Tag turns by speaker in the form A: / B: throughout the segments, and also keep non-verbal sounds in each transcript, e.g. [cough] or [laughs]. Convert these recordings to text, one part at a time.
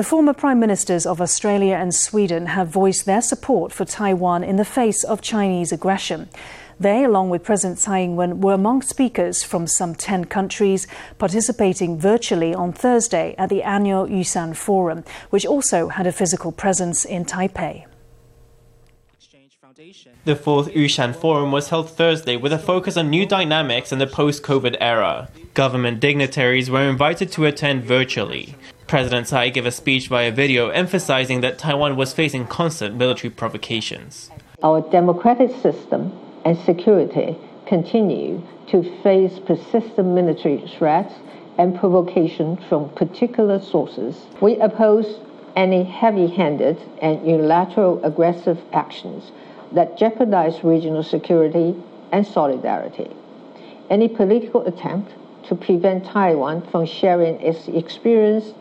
A: The former prime ministers of Australia and Sweden have voiced their support for Taiwan in the face of Chinese aggression. They, along with President Tsai Ing wen, were among speakers from some 10 countries participating virtually on Thursday at the annual Yushan Forum, which also had a physical presence in Taipei.
B: The fourth Yushan Forum was held Thursday with a focus on new dynamics in the post COVID era. Government dignitaries were invited to attend virtually. President Tsai gave a speech via video emphasizing that Taiwan was facing constant military provocations.
C: Our democratic system and security continue to face persistent military threats and provocation from particular sources. We oppose any heavy handed and unilateral aggressive actions that jeopardize regional security and solidarity. Any political attempt to prevent Taiwan from sharing its experience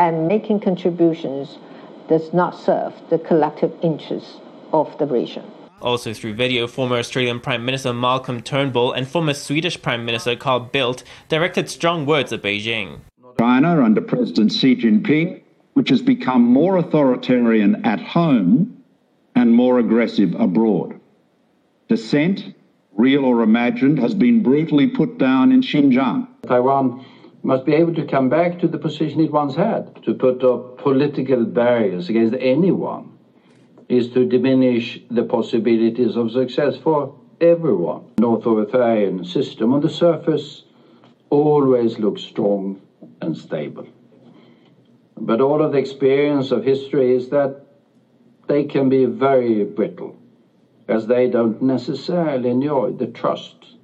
C: and making contributions does not serve the collective interests of the region.
B: Also through video, former Australian Prime Minister Malcolm Turnbull and former Swedish Prime Minister Carl Bildt directed strong words at Beijing.
D: China under President Xi Jinping, which has become more authoritarian at home and more aggressive abroad. Dissent, real or imagined, has been brutally put down in Xinjiang.
E: Taiwan must be able to come back to the position it once had, to put up political barriers against anyone is to diminish the possibilities of success for everyone. An authoritarian system on the surface always looks strong and stable. But all of the experience of history is that they can be very brittle, as they don't necessarily enjoy the trust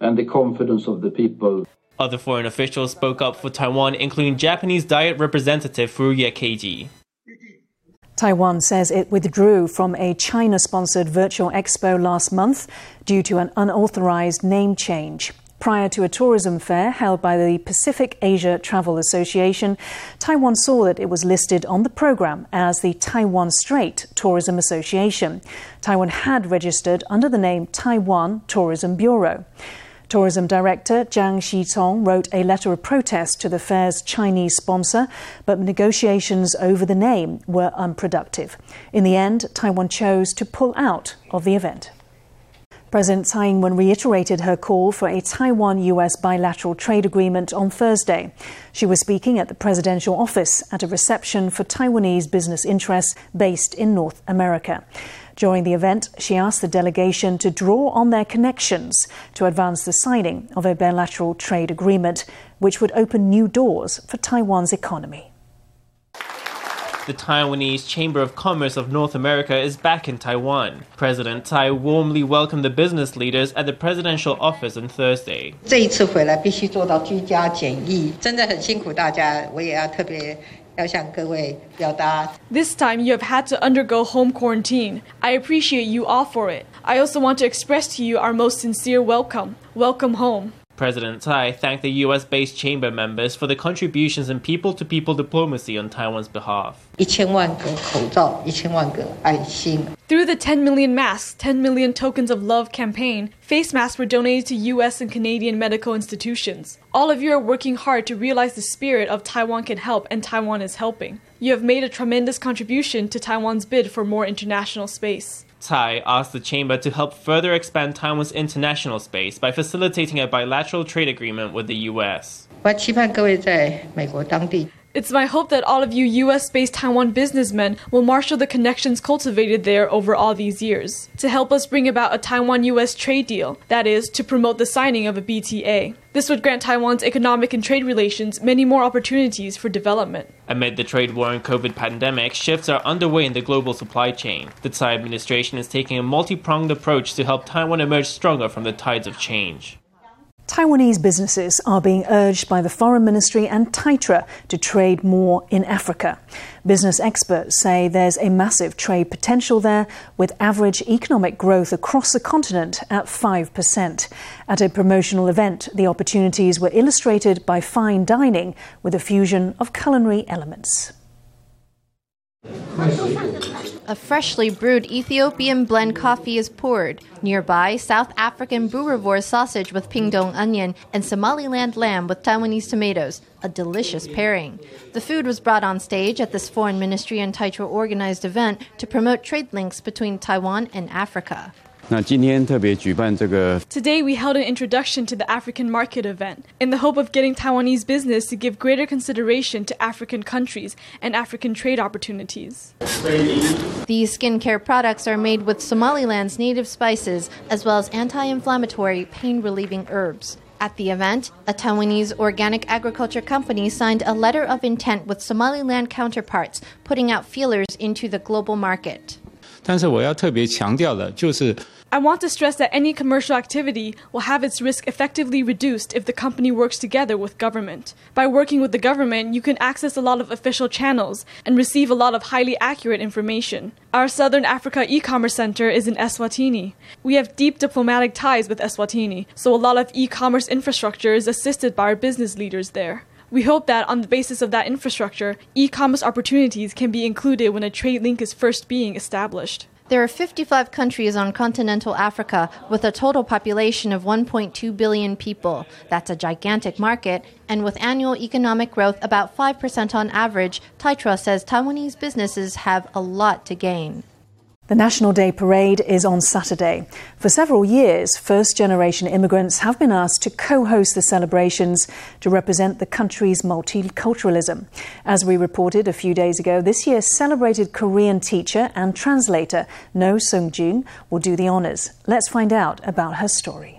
E: and the confidence of the people.
B: Other foreign officials spoke up for Taiwan, including Japanese Diet Representative Furuya Keiji.
A: Taiwan says it withdrew from a China sponsored virtual expo last month due to an unauthorized name change. Prior to a tourism fair held by the Pacific Asia Travel Association, Taiwan saw that it was listed on the program as the Taiwan Strait Tourism Association. Taiwan had registered under the name Taiwan Tourism Bureau. Tourism Director Jiang Xitong wrote a letter of protest to the fair's Chinese sponsor, but negotiations over the name were unproductive. In the end, Taiwan chose to pull out of the event. President Tsai Ing wen reiterated her call for a Taiwan US bilateral trade agreement on Thursday. She was speaking at the presidential office at a reception for Taiwanese business interests based in North America. During the event, she asked the delegation to draw on their connections to advance the signing of a bilateral trade agreement, which would open new doors for Taiwan's economy.
B: The Taiwanese Chamber of Commerce of North America is back in Taiwan. President Tsai warmly welcomed the business leaders at the presidential office on Thursday.
F: 这一次回来必须做到居家检疫，真的很辛苦大家，我也要特别
G: this time you have had to undergo home quarantine. I appreciate you all for it. I also want to express to you our most sincere welcome. Welcome home.
B: President Tsai thanked the US based chamber members for the contributions in people to people diplomacy on Taiwan's behalf.
G: Through the 10 million masks, 10 million tokens of love campaign, face masks were donated to US and Canadian medical institutions. All of you are working hard to realize the spirit of Taiwan can help and Taiwan is helping. You have made a tremendous contribution to Taiwan's bid for more international space.
B: Tsai asked the chamber to help further expand Taiwan's international space by facilitating a bilateral trade agreement with the U.S.
G: It's my hope that all of you US based Taiwan businessmen will marshal the connections cultivated there over all these years to help us bring about a Taiwan US trade deal, that is, to promote the signing of a BTA. This would grant Taiwan's economic and trade relations many more opportunities for development.
B: Amid the trade war and COVID pandemic, shifts are underway in the global supply chain. The Tsai administration is taking a multi pronged approach to help Taiwan emerge stronger from the tides of change.
A: Taiwanese businesses are being urged by the Foreign Ministry and Taitra to trade more in Africa. Business experts say there's a massive trade potential there, with average economic growth across the continent at 5%. At a promotional event, the opportunities were illustrated by fine dining with a fusion of culinary elements.
H: A freshly brewed Ethiopian blend coffee is poured. Nearby, South African boerewors sausage with pingdong onion and Somaliland lamb with Taiwanese tomatoes, a delicious pairing. The food was brought on stage at this Foreign Ministry and Taitra organized event to promote trade links between Taiwan and Africa.
G: Today we held an introduction to the African Market event in the hope of getting Taiwanese business to give greater consideration to African countries and African trade opportunities.
H: These skincare products are made with Somaliland's native spices as well as anti-inflammatory, pain-relieving herbs. At the event, a Taiwanese organic agriculture company signed a letter of intent with Somaliland counterparts, putting out feelers into the global market.
I: 但是我要特别强调的就是。
G: I want to stress that any commercial activity will have its risk effectively reduced if the company works together with government. By working with the government, you can access a lot of official channels and receive a lot of highly accurate information. Our Southern Africa e commerce center is in Eswatini. We have deep diplomatic ties with Eswatini, so a lot of e commerce infrastructure is assisted by our business leaders there. We hope that on the basis of that infrastructure, e commerce opportunities can be included when a trade link is first being established.
H: There are 55 countries on continental Africa with a total population of 1.2 billion people. That's a gigantic market. And with annual economic growth about 5% on average, Taitra says Taiwanese businesses have a lot to gain.
A: The National Day Parade is on Saturday. For several years, first generation immigrants have been asked to co host the celebrations to represent the country's multiculturalism. As we reported a few days ago, this year's celebrated Korean teacher and translator No Sung Jun will do the honours. Let's find out about her story.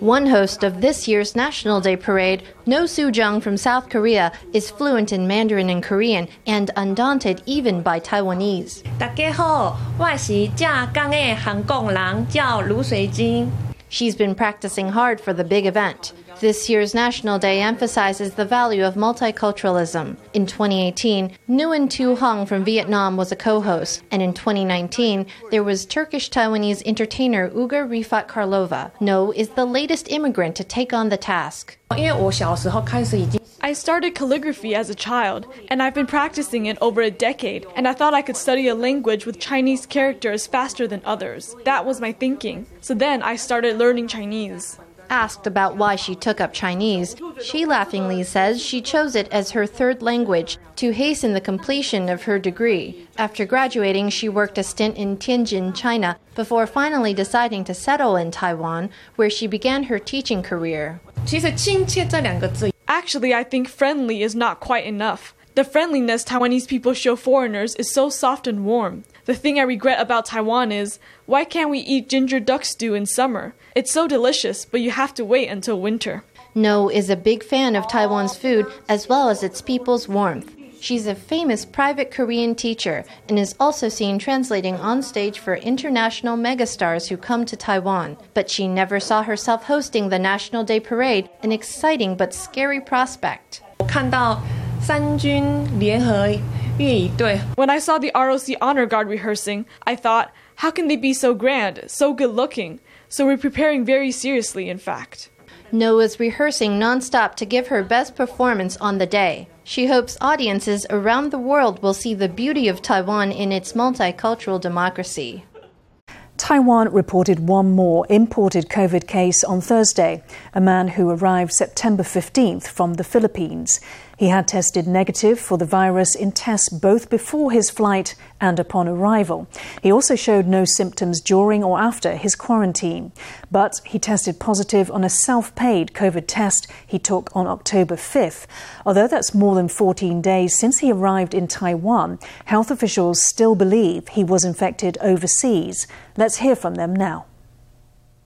H: One host of this year's National Day Parade, No Soo Jung from South Korea, is fluent in Mandarin and Korean and undaunted even by Taiwanese.
J: 大家好，我是浙江的韩国人，叫卢水晶。
H: She's been practicing hard for the big event. This year's National Day emphasizes the value of multiculturalism. In 2018, Nguyen Tu Hong from Vietnam was a co host, and in 2019, there was Turkish Taiwanese entertainer Uga Rifat Karlova. No is the latest immigrant to take on the task.
J: 因为我小时候开始已经
G: I started calligraphy as a child, and I've been practicing it over a decade, and I thought I could study a language with Chinese characters faster than others. That was my thinking. So then I started learning Chinese.
H: Asked about why she took up Chinese, she laughingly says she chose it as her third language to hasten the completion of her degree. After graduating, she worked a stint in Tianjin, China, before finally deciding to settle in Taiwan, where she began her teaching career.
J: 其实“亲切”这两个字
G: Actually, I think friendly is not quite enough. The friendliness Taiwanese people show foreigners is so soft and warm. The thing I regret about Taiwan is why can't we eat ginger duck stew in summer? It's so delicious, but you have to wait until winter.
H: No is a big fan of Taiwan's food as well as its people's warmth. She's a famous private Korean teacher and is also seen translating on stage for international megastars who come to Taiwan. But she never saw herself hosting the National Day Parade, an exciting but scary prospect.
G: When I saw the ROC Honor Guard rehearsing, I thought, how can they be so grand, so good looking? So we're preparing very seriously, in fact.
H: Noah's rehearsing nonstop to give her best performance on the day. She hopes audiences around the world will see the beauty of Taiwan in its multicultural democracy.
A: Taiwan reported one more imported COVID case on Thursday, a man who arrived September 15th from the Philippines. He had tested negative for the virus in tests both before his flight and upon arrival. He also showed no symptoms during or after his quarantine. But he tested positive on a self paid COVID test he took on October 5th. Although that's more than 14 days since he arrived in Taiwan, health officials still believe he was infected overseas. Let's hear from them now.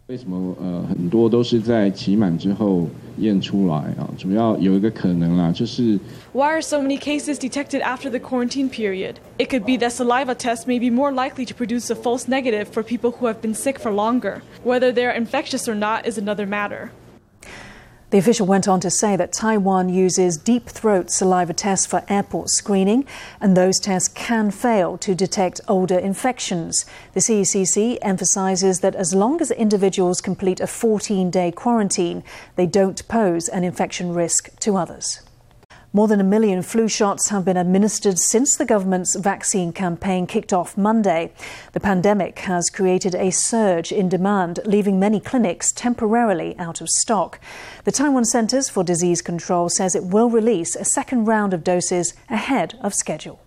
K: 为什么呃很多都是在期满之后验出来啊？主要有一个可能啦，就是
G: Why are so many cases detected after the quarantine period? It could be that saliva tests may be more likely to produce a false negative for people who have been sick for longer. Whether they're infectious or not is another matter.
A: The official went on to say that Taiwan uses deep throat saliva tests for airport screening, and those tests can fail to detect older infections. The CECC emphasizes that as long as individuals complete a 14 day quarantine, they don't pose an infection risk to others. More than a million flu shots have been administered since the government's vaccine campaign kicked off Monday. The pandemic has created a surge in demand, leaving many clinics temporarily out of stock. The Taiwan Centers for Disease Control says it will release a second round of doses ahead of schedule.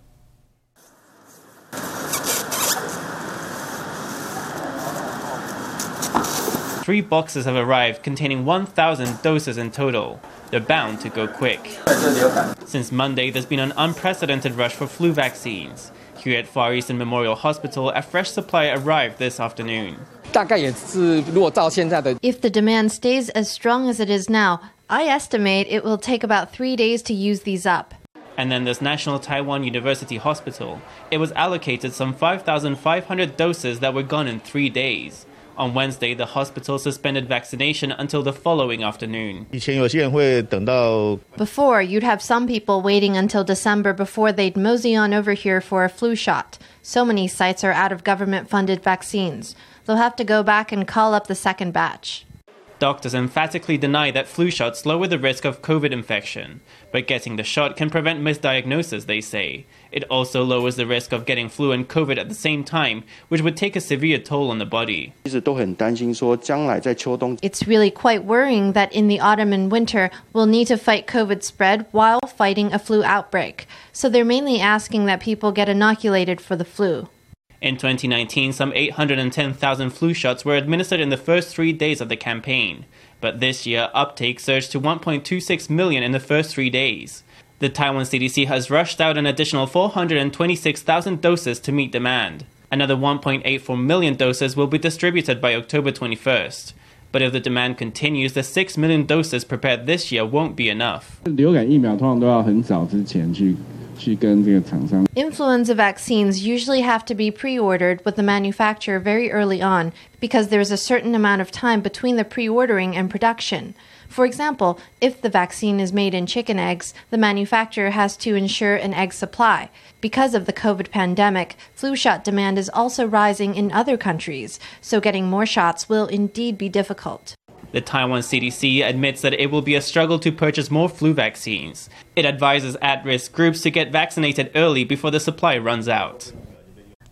B: Three boxes have arrived containing 1,000 doses in total. They're bound to go quick. Since Monday, there's been an unprecedented rush for flu vaccines. Here at Far Eastern Memorial Hospital, a fresh supply arrived this afternoon.
H: If the demand stays as strong as it is now, I estimate it will take about three days to use these up.
B: And then there's National Taiwan University Hospital. It was allocated some 5,500 doses that were gone in three days. On Wednesday, the hospital suspended vaccination until the following afternoon.
H: Before, you'd have some people waiting until December before they'd mosey on over here for a flu shot. So many sites are out of government funded vaccines. They'll have to go back and call up the second batch.
B: Doctors emphatically deny that flu shots lower the risk of COVID infection, but getting the shot can prevent misdiagnosis, they say. It also lowers the risk of getting flu and COVID at the same time, which would take a severe toll on the body.
H: It's really quite worrying that in the autumn and winter, we'll need to fight COVID spread while fighting a flu outbreak. So they're mainly asking that people get inoculated for the flu.
B: In 2019, some 810,000 flu shots were administered in the first three days of the campaign. But this year, uptake surged to 1.26 million in the first three days. The Taiwan CDC has rushed out an additional 426,000 doses to meet demand. Another 1.84 million doses will be distributed by October 21st. But if the demand continues, the 6 million doses prepared this year won't be enough.
H: Influenza vaccines usually have to be pre ordered with the manufacturer very early on because there is a certain amount of time between the pre ordering and production. For example, if the vaccine is made in chicken eggs, the manufacturer has to ensure an egg supply. Because of the COVID pandemic, flu shot demand is also rising in other countries, so getting more shots will indeed be difficult.
B: The Taiwan CDC admits that it will be a struggle to purchase more flu vaccines. It advises at risk groups to get vaccinated early before the supply runs out.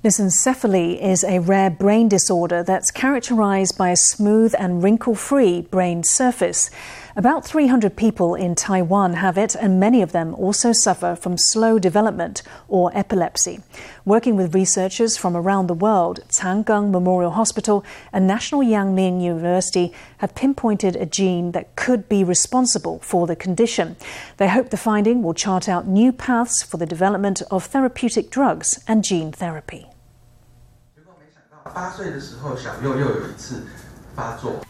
A: Lissencephaly is a rare brain disorder that's characterized by a smooth and wrinkle free brain surface. About 300 people in Taiwan have it, and many of them also suffer from slow development or epilepsy. Working with researchers from around the world, Chang Gung Memorial Hospital and National Yang Ming University have pinpointed a gene that could be responsible for the condition. They hope the finding will chart out new paths for the development of therapeutic drugs and gene therapy.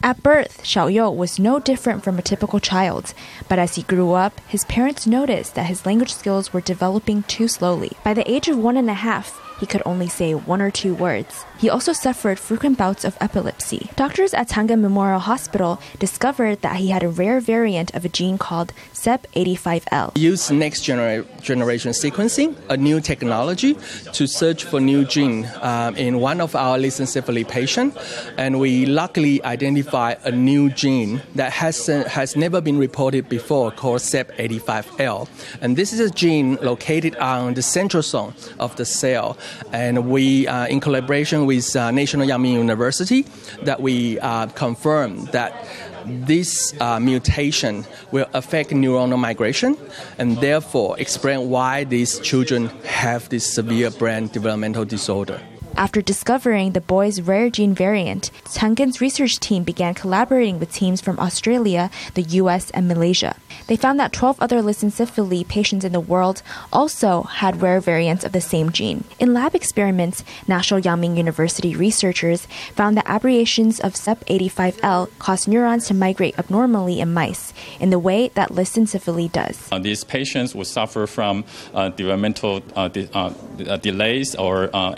L: At birth, Xiaoyou was no different from a typical child, but as he grew up, his parents noticed that his language skills were developing too slowly. By the age of one and a half, he could only say one or two words. He also suffered frequent bouts of epilepsy. Doctors at Chang Gung Memorial Hospital discovered that he had a rare variant of a gene called CEP85L.
M: Use next genera- generation sequencing, a new technology, to search for new gene um, in one of our lissencephaly patient, and we luckily identify a new gene that has uh, has never been reported before called CEP85L, and this is a gene located on the centrosome of the cell, and we, uh, in collaboration with uh, National Yang Ming University, that we uh, confirm that this uh, mutation will affect neuronal migration and therefore explain why these children have this severe brain developmental disorder.
L: After discovering the boy's rare gene variant, Chang Gung's research team began collaborating with teams from Australia, the US, and Malaysia. They found that 12 other lissencephaly patients in the world also had rare variants of the same gene. In lab experiments, National Yang Ming University researchers found that aberrations of CEP85L cause neurons to migrate abnormally in mice, in the way that lissencephaly does.
N: Uh, these patients would suffer from uh, developmental uh, de- uh, delays or uh,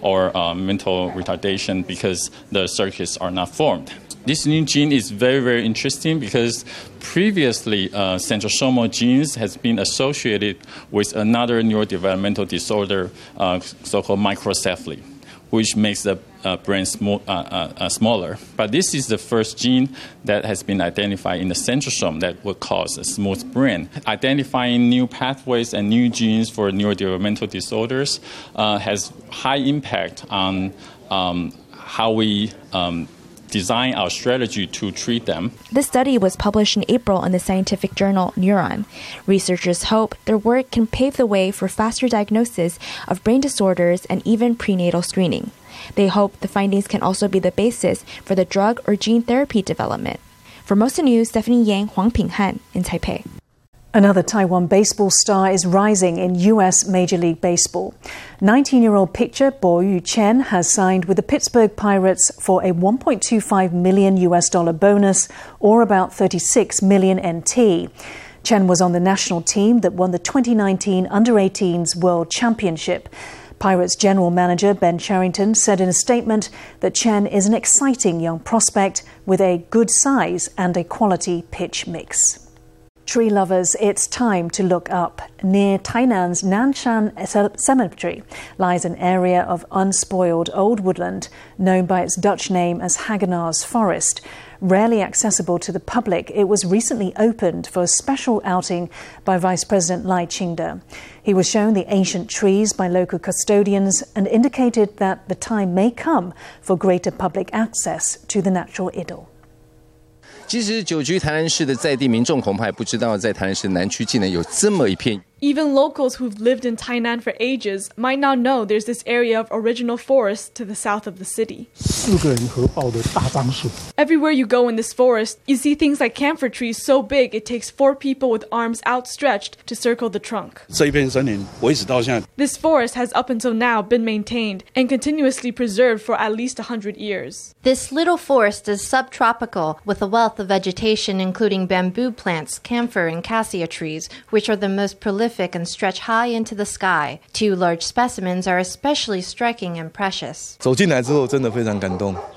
N: or uh, mental retardation because the circuits are not formed. This new gene is very, very interesting because previously uh, centrosomal genes has been associated with another neurodevelopmental disorder, uh, so-called microcephaly which makes the uh, brain sm- uh, uh, uh, smaller. But this is the first gene that has been identified in the centrosome that would cause a smooth brain. Identifying new pathways and new genes for neurodevelopmental disorders uh, has high impact on um, how we um, design our strategy to treat them.
L: This study was published in April in the scientific journal Neuron. Researchers hope their work can pave the way for faster diagnosis of brain disorders and even prenatal screening. They hope the findings can also be the basis for the drug or gene therapy development. Formosa News, Stephanie Yang, Huang Pinghan in Taipei.
A: Another Taiwan baseball star is rising in U.S. Major League Baseball. 19 year old pitcher Bo Yu Chen has signed with the Pittsburgh Pirates for a 1.25 million US dollar bonus, or about 36 million NT. Chen was on the national team that won the 2019 Under 18s World Championship. Pirates general manager Ben Cherington said in a statement that Chen is an exciting young prospect with a good size and a quality pitch mix. Tree lovers, it's time to look up. Near Tainan's Nanshan Cemetery lies an area of unspoiled old woodland known by its Dutch name as Hagenaars Forest. Rarely accessible to the public, it was recently opened for a special outing by Vice President Lai Ching-te. He was shown the ancient trees by local custodians and indicated that the time may come for greater public access to the natural idyll.
O: 其实久居台南市的在地民众恐怕也不知道，在台南市南区竟然有这么一片
G: Even locals who've lived in Tainan for ages might not know there's this area of original forest to the south of the city. Everywhere you go in this forest, you see things like camphor trees so big it takes four people with arms outstretched to circle the trunk. This forest has up until now been maintained and continuously preserved for at least 100 years.
H: This little forest is subtropical with a wealth of vegetation including bamboo plants, camphor, and cassia trees, which are the most prolific prolific and stretch high into the sky. Two large specimens are especially striking and precious.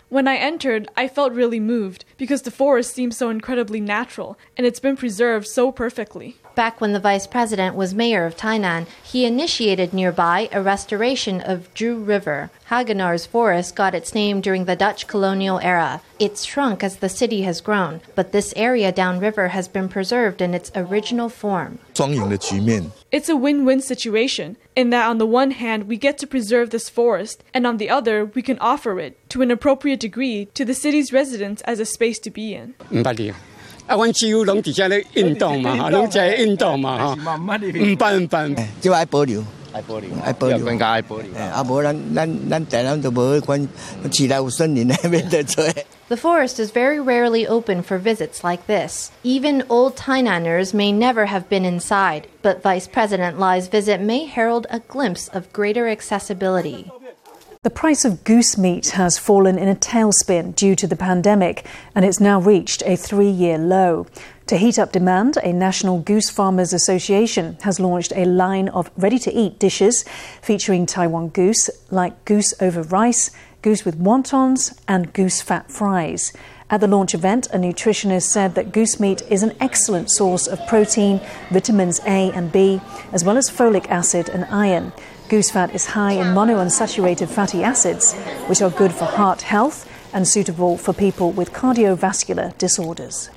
G: When I entered, I felt really moved because the forest seems so incredibly natural and it's been preserved so perfectly.
H: Back when the vice president was mayor of Tainan, he initiated nearby a restoration of Drew River. Hagenaars forest got its name during the Dutch colonial era. It's shrunk as the city has grown, but this area downriver has been preserved in its original form.
G: It's a win win situation, in that on the one hand, we get to preserve this forest, and on the other, we can offer it, to an appropriate degree, to the city's residents as a space to be in.
P: 唔捌哩。啊，阮只有拢伫遮咧运动嘛，哈，拢在运动嘛，哈，唔捌唔捌。
Q: 就爱保留，
O: 爱保留，
Q: 爱保留，
O: 更加爱保留。
Q: 啊，无咱咱咱台南就无款，市内有森林咧，免得做。
H: The [laughs] forest [laughs] is very rarely open for visits like this. Even old Tainaners may never have been inside, but Vice President Lai's visit may herald a glimpse of greater accessibility.
A: The price of goose meat has fallen in a tailspin due to the pandemic, and it's now reached a three year low. To heat up demand, a National Goose Farmers Association has launched a line of ready to eat dishes featuring Taiwan goose, like goose over rice, goose with wontons, and goose fat fries. At the launch event, a nutritionist said that goose meat is an excellent source of protein, vitamins A and B, as well as folic acid and iron. Goose fat is high in monounsaturated fatty acids, which are good for heart health and suitable for people with cardiovascular disorders.